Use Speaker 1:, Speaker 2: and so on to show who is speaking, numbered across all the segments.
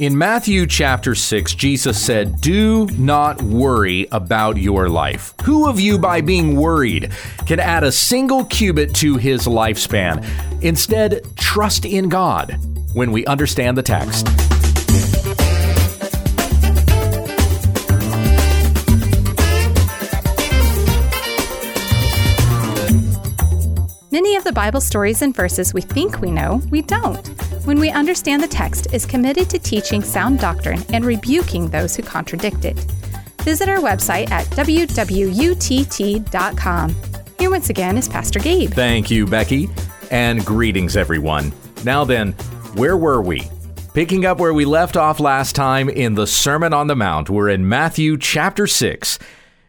Speaker 1: In Matthew chapter 6, Jesus said, Do not worry about your life. Who of you, by being worried, can add a single cubit to his lifespan? Instead, trust in God when we understand the text.
Speaker 2: Many of the Bible stories and verses we think we know, we don't. When we understand the text is committed to teaching sound doctrine and rebuking those who contradict it. Visit our website at wwutt.com. Here once again is Pastor Gabe.
Speaker 1: Thank you, Becky, and greetings, everyone. Now then, where were we? Picking up where we left off last time in the Sermon on the Mount, we're in Matthew chapter 6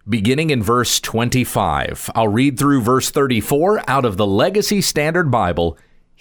Speaker 1: beginning in verse 25. I'll read through verse 34 out of the Legacy Standard Bible.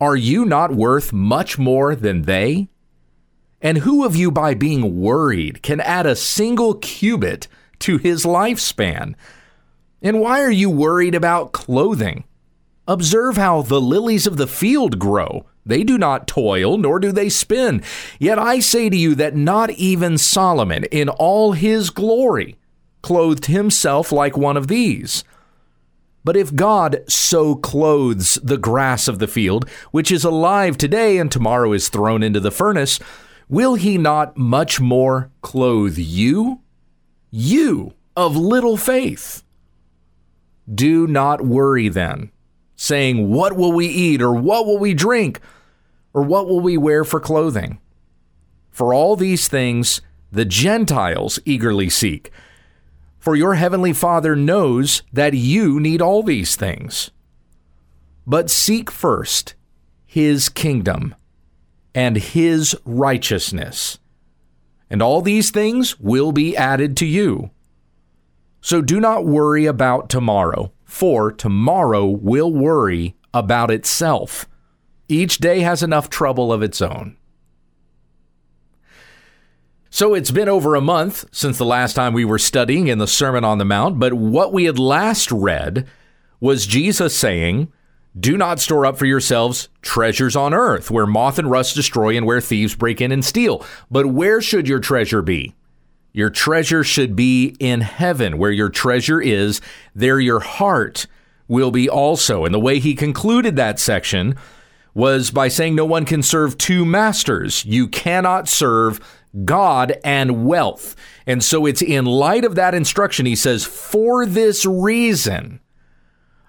Speaker 1: Are you not worth much more than they? And who of you, by being worried, can add a single cubit to his lifespan? And why are you worried about clothing? Observe how the lilies of the field grow. They do not toil, nor do they spin. Yet I say to you that not even Solomon, in all his glory, clothed himself like one of these. But if God so clothes the grass of the field, which is alive today and tomorrow is thrown into the furnace, will he not much more clothe you? You of little faith. Do not worry then, saying, What will we eat, or what will we drink? Or what will we wear for clothing? For all these things the Gentiles eagerly seek. For your heavenly Father knows that you need all these things. But seek first his kingdom and his righteousness, and all these things will be added to you. So do not worry about tomorrow, for tomorrow will worry about itself. Each day has enough trouble of its own. So it's been over a month since the last time we were studying in the Sermon on the Mount, but what we had last read was Jesus saying, Do not store up for yourselves treasures on earth, where moth and rust destroy and where thieves break in and steal. But where should your treasure be? Your treasure should be in heaven, where your treasure is, there your heart will be also. And the way he concluded that section was by saying no one can serve two masters. You cannot serve God and wealth. And so it's in light of that instruction, he says, For this reason,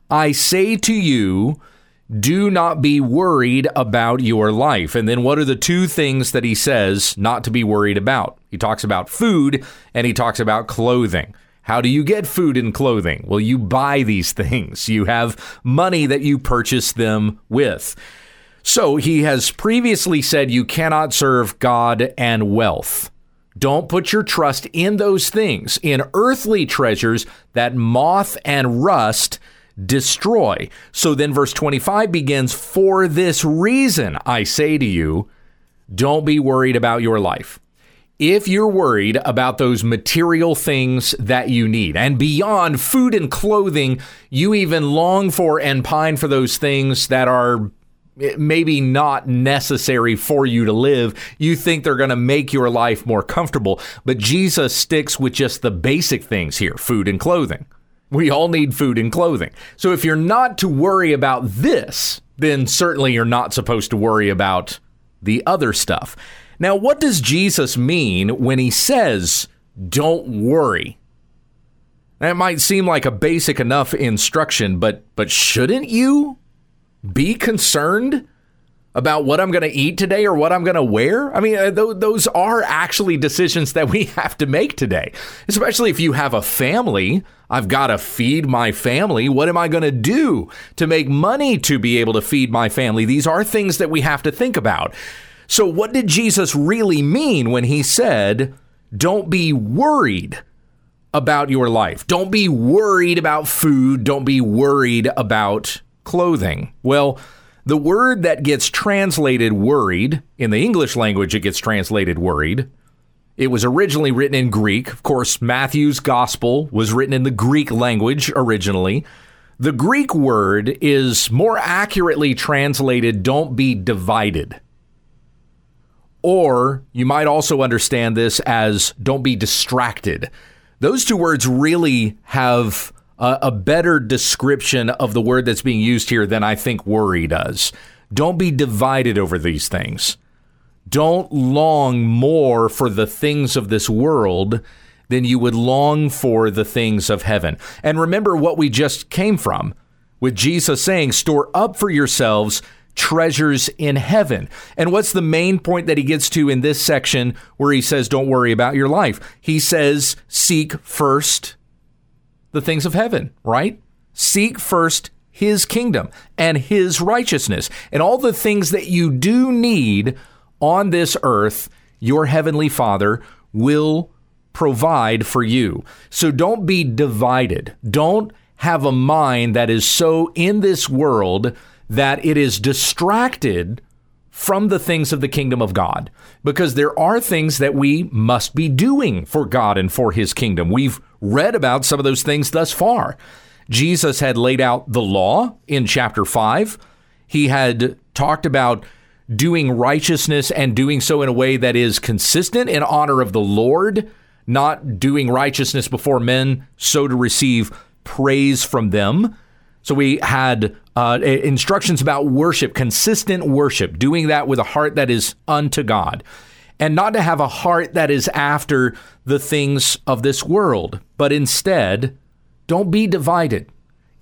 Speaker 1: I say to you, do not be worried about your life. And then what are the two things that he says not to be worried about? He talks about food and he talks about clothing. How do you get food and clothing? Well, you buy these things. You have money that you purchase them with. So he has previously said you cannot serve God and wealth. Don't put your trust in those things, in earthly treasures that moth and rust destroy. So then verse 25 begins For this reason, I say to you, don't be worried about your life. If you're worried about those material things that you need, and beyond food and clothing, you even long for and pine for those things that are maybe not necessary for you to live. You think they're going to make your life more comfortable, but Jesus sticks with just the basic things here food and clothing. We all need food and clothing. So if you're not to worry about this, then certainly you're not supposed to worry about the other stuff. Now, what does Jesus mean when he says, don't worry? That might seem like a basic enough instruction, but but shouldn't you? Be concerned about what I'm going to eat today or what I'm going to wear? I mean, uh, th- those are actually decisions that we have to make today, especially if you have a family. I've got to feed my family. What am I going to do to make money to be able to feed my family? These are things that we have to think about. So, what did Jesus really mean when he said, don't be worried about your life? Don't be worried about food. Don't be worried about clothing. Well, the word that gets translated worried, in the English language, it gets translated worried. It was originally written in Greek. Of course, Matthew's gospel was written in the Greek language originally. The Greek word is more accurately translated don't be divided. Or you might also understand this as don't be distracted. Those two words really have a, better description of the word that's being used here than I think worry does. Don't be divided over these things. Don't long more for the things of this world than you would long for the things of heaven. And remember what we just came from with Jesus saying, Store up for yourselves treasures in heaven. And what's the main point that he gets to in this section where he says, Don't worry about your life? He says, Seek first the things of heaven, right? Seek first his kingdom and his righteousness. And all the things that you do need on this earth, your heavenly Father will provide for you. So don't be divided. Don't have a mind that is so in this world that it is distracted from the things of the kingdom of God because there are things that we must be doing for God and for his kingdom. We've read about some of those things thus far. Jesus had laid out the law in chapter 5. He had talked about doing righteousness and doing so in a way that is consistent in honor of the Lord, not doing righteousness before men so to receive praise from them. So we had uh, instructions about worship, consistent worship, doing that with a heart that is unto God, and not to have a heart that is after the things of this world, but instead, don't be divided.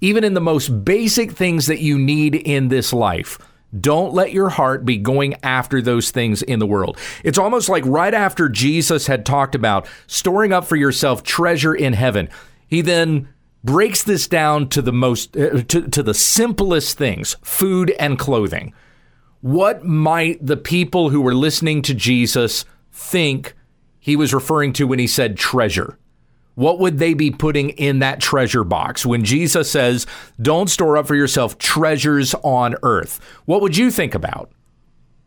Speaker 1: Even in the most basic things that you need in this life, don't let your heart be going after those things in the world. It's almost like right after Jesus had talked about storing up for yourself treasure in heaven, he then breaks this down to the most uh, to, to the simplest things food and clothing. What might the people who were listening to jesus think he was referring to when he said treasure? What would they be putting in that treasure box? When jesus says don't store up for yourself treasures on earth what would you think about?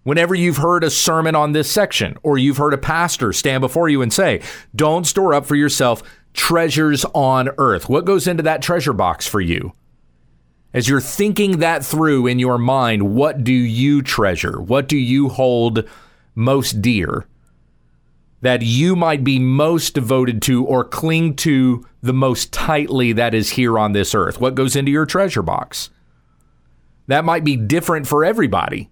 Speaker 1: Whenever you've heard a sermon on this section, or you've heard a pastor stand before you and say, Don't store up for yourself treasures on earth. What goes into that treasure box for you? As you're thinking that through in your mind, what do you treasure? What do you hold most dear? That you might be most devoted to or cling to the most tightly that is here on this earth? What goes into your treasure box? That might be different for everybody.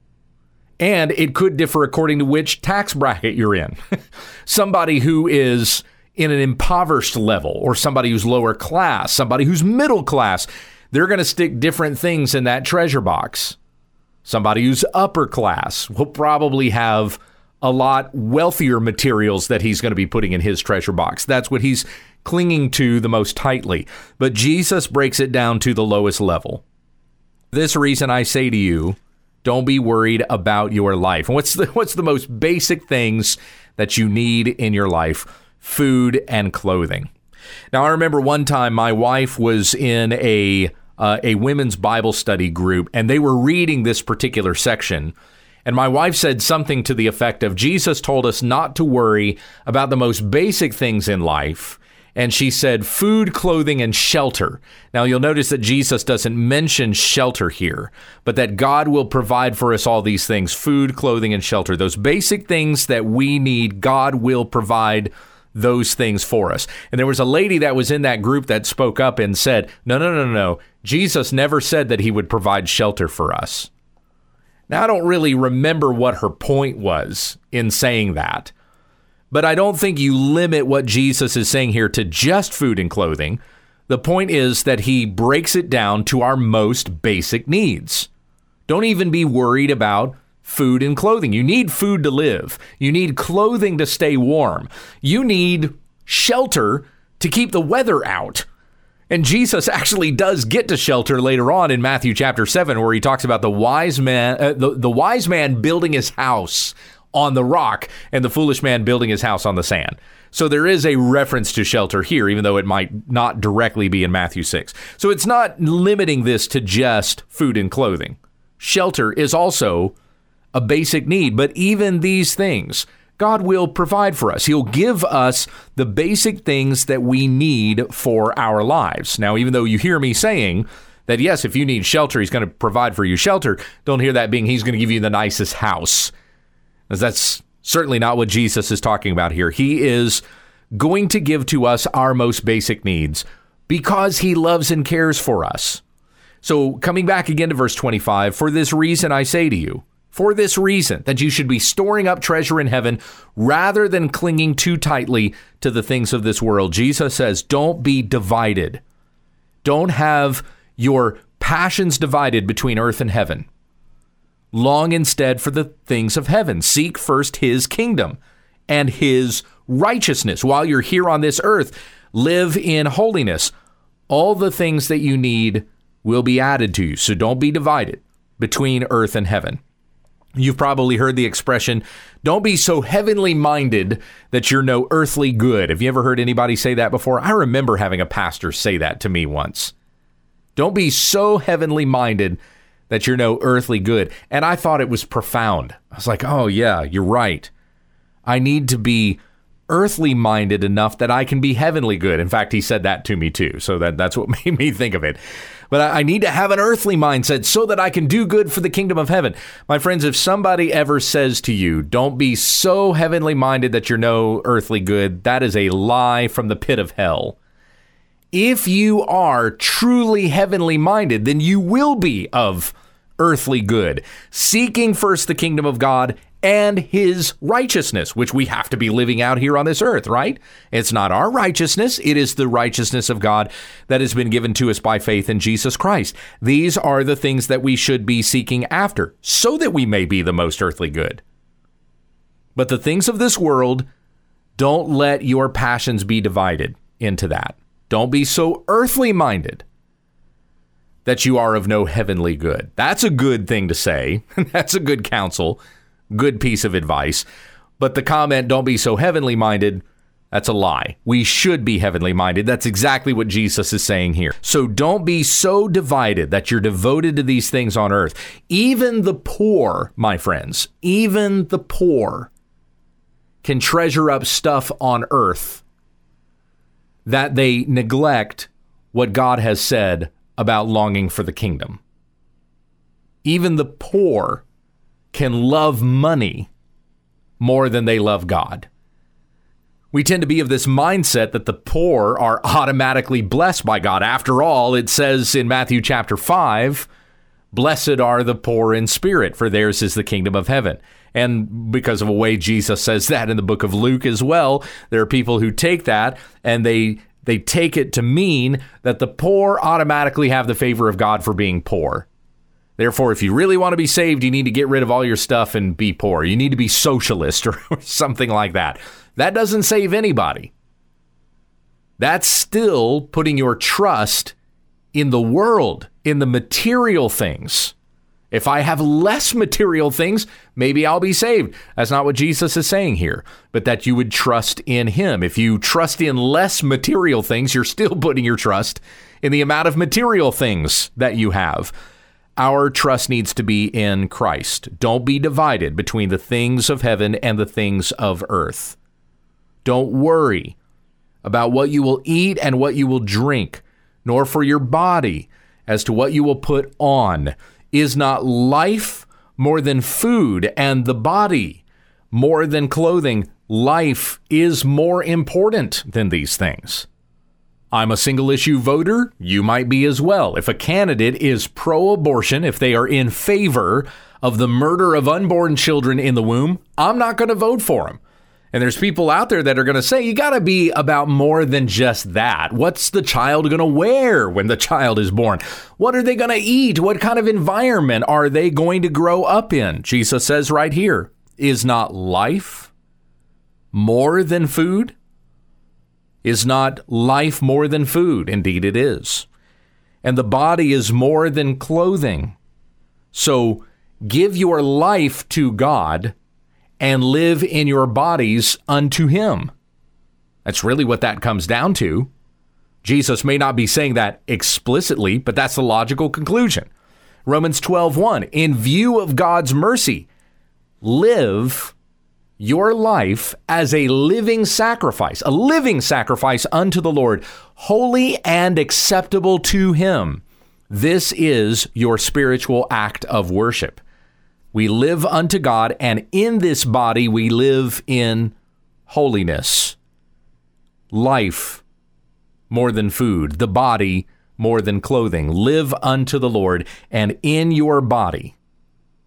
Speaker 1: And it could differ according to which tax bracket you're in. Somebody who is in an impoverished level or somebody who's lower class, somebody who's middle class, they're going to stick different things in that treasure box. Somebody who's upper class will probably have a lot wealthier materials that he's going to be putting in his treasure box. That's what he's clinging to the most tightly. But Jesus breaks it down to the lowest level. This reason I say to you, don't be worried about your life. what's the what's the most basic things that you need in your life? Food and clothing. Now I remember one time my wife was in a uh, a women's Bible study group and they were reading this particular section and my wife said something to the effect of Jesus told us not to worry about the most basic things in life and she said food, clothing, and shelter. Now you'll notice that Jesus doesn't mention shelter here, but that God will provide for us all these things food, clothing, and shelter. Those basic things that we need, God will provide those things for us. And there was a lady that was in that group that spoke up and said, No, no, no, no. Jesus never said that he would provide shelter for us. Now, I don't really remember what her point was in saying that. But I don't think you limit what Jesus is saying here to just food and clothing. The point is that he breaks it down to our most basic needs. Don't even be worried about food and clothing. You need food to live, you need clothing to stay warm, you need shelter to keep the weather out. And Jesus actually does get to shelter later on in Matthew chapter 7 where he talks about the wise man uh, the, the wise man building his house on the rock, and the foolish man building his house on the sand. So there is a reference to shelter here, even though it might not directly be in Matthew 6. So it's not limiting this to just food and clothing. Shelter is also a basic need, but even these things, God will provide for us. He'll give us the basic things that we need for our lives. Now, even though you hear me saying that, yes, if you need shelter, He's going to provide for you shelter, don't hear that being He's going to give you the nicest house. As that's certainly not what Jesus is talking about here. He is going to give to us our most basic needs because He loves and cares for us. So, coming back again to verse 25, for this reason I say to you, for this reason, that you should be storing up treasure in heaven rather than clinging too tightly to the things of this world. Jesus says, don't be divided. Don't have your passions divided between earth and heaven. Long instead for the things of heaven. Seek first his kingdom and his righteousness. While you're here on this earth, live in holiness. All the things that you need will be added to you. So don't be divided between earth and heaven. You've probably heard the expression, don't be so heavenly minded that you're no earthly good. Have you ever heard anybody say that before? I remember having a pastor say that to me once. Don't be so heavenly minded that you're no earthly good. And I thought it was profound. I was like, oh, yeah, you're right. I need to be earthly minded enough that I can be heavenly good. In fact, he said that to me too. So that, that's what made me think of it. But I, I need to have an earthly mindset so that I can do good for the kingdom of heaven. My friends, if somebody ever says to you, don't be so heavenly minded that you're no earthly good, that is a lie from the pit of hell. If you are truly heavenly minded, then you will be of earthly good, seeking first the kingdom of God and his righteousness, which we have to be living out here on this earth, right? It's not our righteousness, it is the righteousness of God that has been given to us by faith in Jesus Christ. These are the things that we should be seeking after so that we may be the most earthly good. But the things of this world, don't let your passions be divided into that. Don't be so earthly minded that you are of no heavenly good. That's a good thing to say. That's a good counsel, good piece of advice. But the comment, don't be so heavenly minded, that's a lie. We should be heavenly minded. That's exactly what Jesus is saying here. So don't be so divided that you're devoted to these things on earth. Even the poor, my friends, even the poor can treasure up stuff on earth that they neglect what God has said about longing for the kingdom. Even the poor can love money more than they love God. We tend to be of this mindset that the poor are automatically blessed by God. After all, it says in Matthew chapter 5, Blessed are the poor in spirit, for theirs is the kingdom of heaven. And because of a way Jesus says that in the book of Luke as well, there are people who take that and they they take it to mean that the poor automatically have the favor of God for being poor. Therefore, if you really want to be saved, you need to get rid of all your stuff and be poor. You need to be socialist or, or something like that. That doesn't save anybody. That's still putting your trust in the world, in the material things. If I have less material things, maybe I'll be saved. That's not what Jesus is saying here, but that you would trust in Him. If you trust in less material things, you're still putting your trust in the amount of material things that you have. Our trust needs to be in Christ. Don't be divided between the things of heaven and the things of earth. Don't worry about what you will eat and what you will drink, nor for your body as to what you will put on. Is not life more than food and the body more than clothing? Life is more important than these things. I'm a single issue voter. You might be as well. If a candidate is pro abortion, if they are in favor of the murder of unborn children in the womb, I'm not going to vote for them. And there's people out there that are going to say, you got to be about more than just that. What's the child going to wear when the child is born? What are they going to eat? What kind of environment are they going to grow up in? Jesus says right here, is not life more than food? Is not life more than food? Indeed, it is. And the body is more than clothing. So give your life to God and live in your bodies unto him. That's really what that comes down to. Jesus may not be saying that explicitly, but that's the logical conclusion. Romans 12:1 In view of God's mercy, live your life as a living sacrifice, a living sacrifice unto the Lord, holy and acceptable to him. This is your spiritual act of worship. We live unto God, and in this body we live in holiness. Life more than food, the body more than clothing. Live unto the Lord, and in your body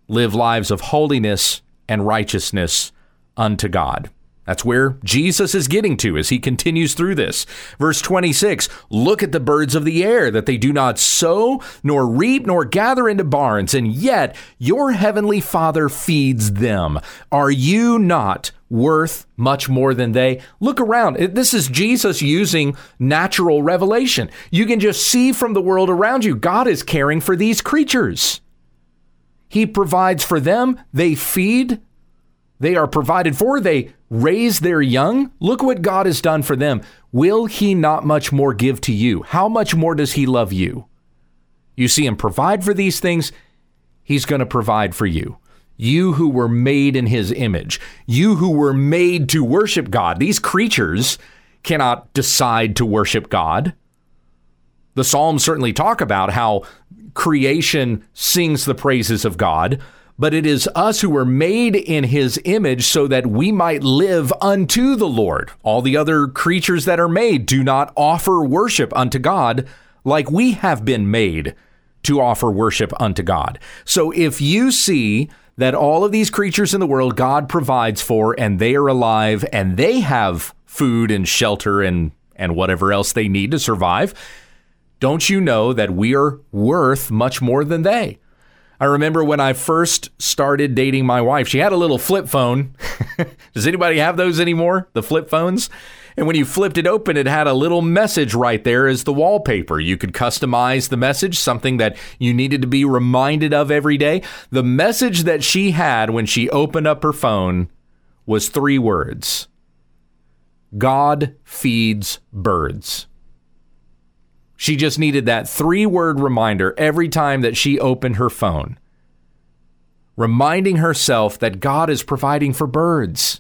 Speaker 1: live lives of holiness and righteousness unto God. That's where Jesus is getting to as he continues through this. Verse 26 Look at the birds of the air, that they do not sow, nor reap, nor gather into barns, and yet your heavenly Father feeds them. Are you not worth much more than they? Look around. This is Jesus using natural revelation. You can just see from the world around you, God is caring for these creatures. He provides for them, they feed, they are provided for, they raise their young. Look what God has done for them. Will He not much more give to you? How much more does He love you? You see Him provide for these things, He's going to provide for you. You who were made in His image, you who were made to worship God. These creatures cannot decide to worship God. The Psalms certainly talk about how creation sings the praises of God but it is us who were made in his image so that we might live unto the Lord. All the other creatures that are made do not offer worship unto God like we have been made to offer worship unto God. So if you see that all of these creatures in the world God provides for and they are alive and they have food and shelter and and whatever else they need to survive, don't you know that we are worth much more than they? I remember when I first started dating my wife, she had a little flip phone. Does anybody have those anymore? The flip phones? And when you flipped it open, it had a little message right there as the wallpaper. You could customize the message, something that you needed to be reminded of every day. The message that she had when she opened up her phone was three words God feeds birds. She just needed that three word reminder every time that she opened her phone, reminding herself that God is providing for birds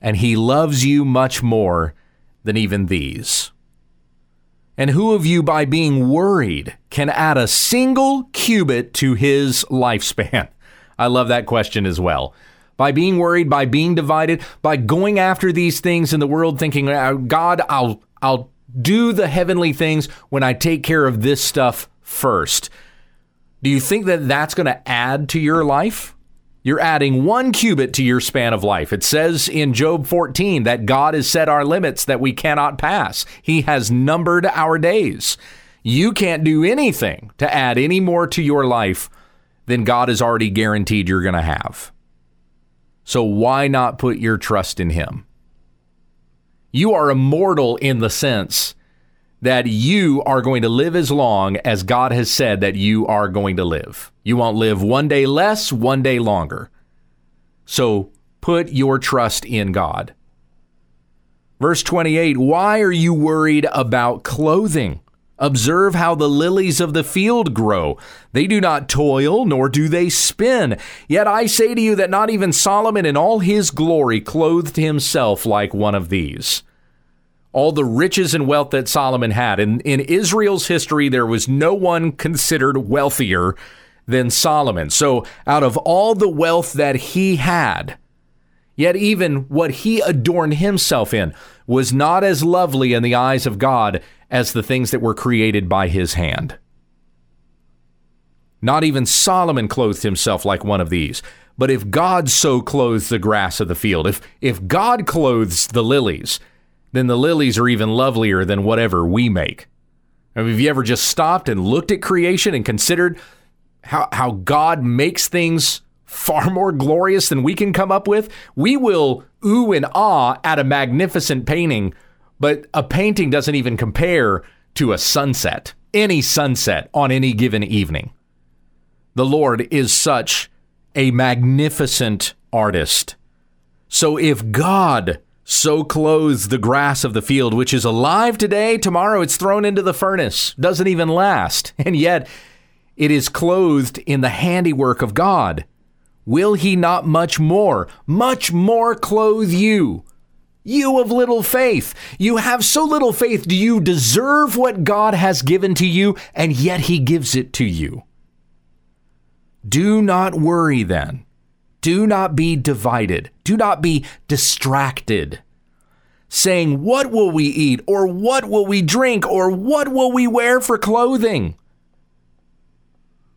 Speaker 1: and He loves you much more than even these. And who of you, by being worried, can add a single cubit to his lifespan? I love that question as well. By being worried, by being divided, by going after these things in the world, thinking, uh, God, I'll, I'll do the heavenly things when I take care of this stuff first. Do you think that that's going to add to your life? You're adding one cubit to your span of life. It says in Job 14 that God has set our limits that we cannot pass. He has numbered our days. You can't do anything to add any more to your life than God has already guaranteed you're going to have. So why not put your trust in Him? You are immortal in the sense that you are going to live as long as God has said that you are going to live. You won't live one day less, one day longer. So put your trust in God. Verse 28 Why are you worried about clothing? Observe how the lilies of the field grow. They do not toil, nor do they spin. Yet I say to you that not even Solomon in all his glory clothed himself like one of these. All the riches and wealth that Solomon had. In, in Israel's history, there was no one considered wealthier than Solomon. So, out of all the wealth that he had, Yet even what he adorned himself in was not as lovely in the eyes of God as the things that were created by his hand. Not even Solomon clothed himself like one of these. But if God so clothes the grass of the field, if, if God clothes the lilies, then the lilies are even lovelier than whatever we make. I mean, have you ever just stopped and looked at creation and considered how, how God makes things far more glorious than we can come up with, we will ooh and ah at a magnificent painting, but a painting doesn't even compare to a sunset, any sunset on any given evening. The Lord is such a magnificent artist. So if God so clothes the grass of the field, which is alive today, tomorrow it's thrown into the furnace, doesn't even last, and yet it is clothed in the handiwork of God. Will he not much more, much more clothe you? You of little faith, you have so little faith. Do you deserve what God has given to you, and yet he gives it to you? Do not worry then. Do not be divided. Do not be distracted, saying, What will we eat? Or what will we drink? Or what will we wear for clothing?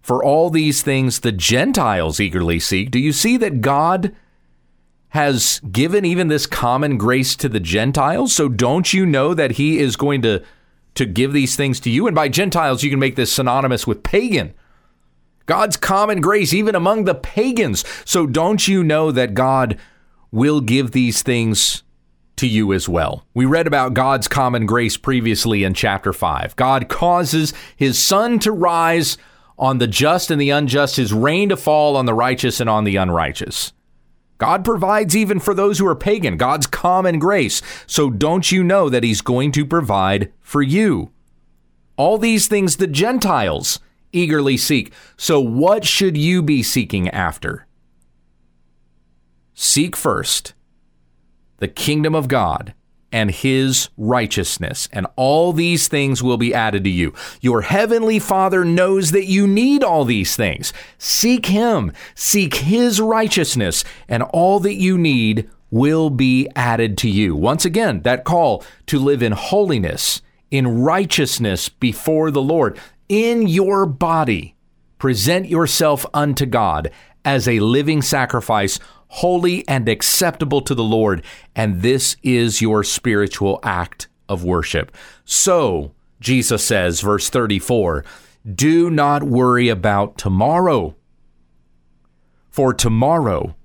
Speaker 1: For all these things the Gentiles eagerly seek. Do you see that God has given even this common grace to the Gentiles? So don't you know that He is going to, to give these things to you? And by Gentiles, you can make this synonymous with pagan. God's common grace, even among the pagans. So don't you know that God will give these things to you as well? We read about God's common grace previously in chapter 5. God causes his sun to rise on the just and the unjust, his rain to fall on the righteous and on the unrighteous. God provides even for those who are pagan, God's common grace. So don't you know that he's going to provide for you? All these things the Gentiles eagerly seek. So, what should you be seeking after? Seek first the kingdom of God and his righteousness, and all these things will be added to you. Your heavenly Father knows that you need all these things. Seek him, seek his righteousness, and all that you need will be added to you. Once again, that call to live in holiness, in righteousness before the Lord in your body, present yourself unto God as a living sacrifice, holy and acceptable to the Lord. And this is your spiritual act of worship. So, Jesus says, verse 34, do not worry about tomorrow, for tomorrow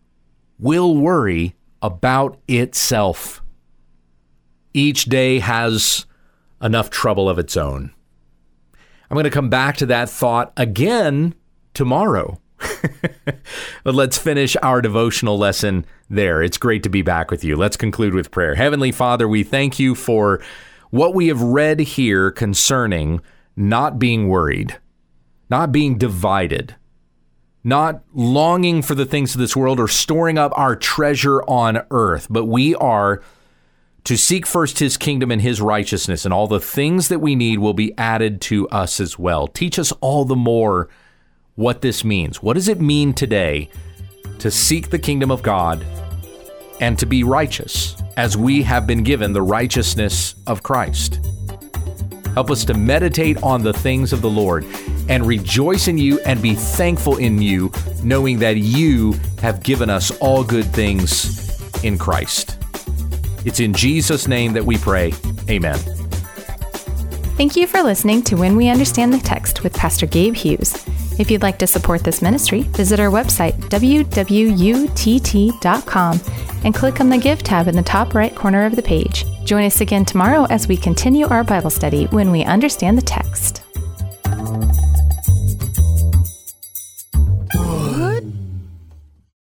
Speaker 1: will worry about itself. Each day has enough trouble of its own. I'm going to come back to that thought again tomorrow. but let's finish our devotional lesson there. It's great to be back with you. Let's conclude with prayer. Heavenly Father, we thank you for what we have read here concerning not being worried, not being divided, not longing for the things of this world or storing up our treasure on earth, but we are to seek first his kingdom and his righteousness, and all the things that we need will be added to us as well. Teach us all the more what this means. What does it mean today to seek the kingdom of God and to be righteous as we have been given the righteousness of Christ? Help us to meditate on the things of the Lord and rejoice in you and be thankful in you, knowing that you have given us all good things in Christ. It's in Jesus' name that we pray. Amen.
Speaker 2: Thank you for listening to When We Understand the Text with Pastor Gabe Hughes. If you'd like to support this ministry, visit our website, wwutt.com, and click on the Give tab in the top right corner of the page. Join us again tomorrow as we continue our Bible study when we understand the text.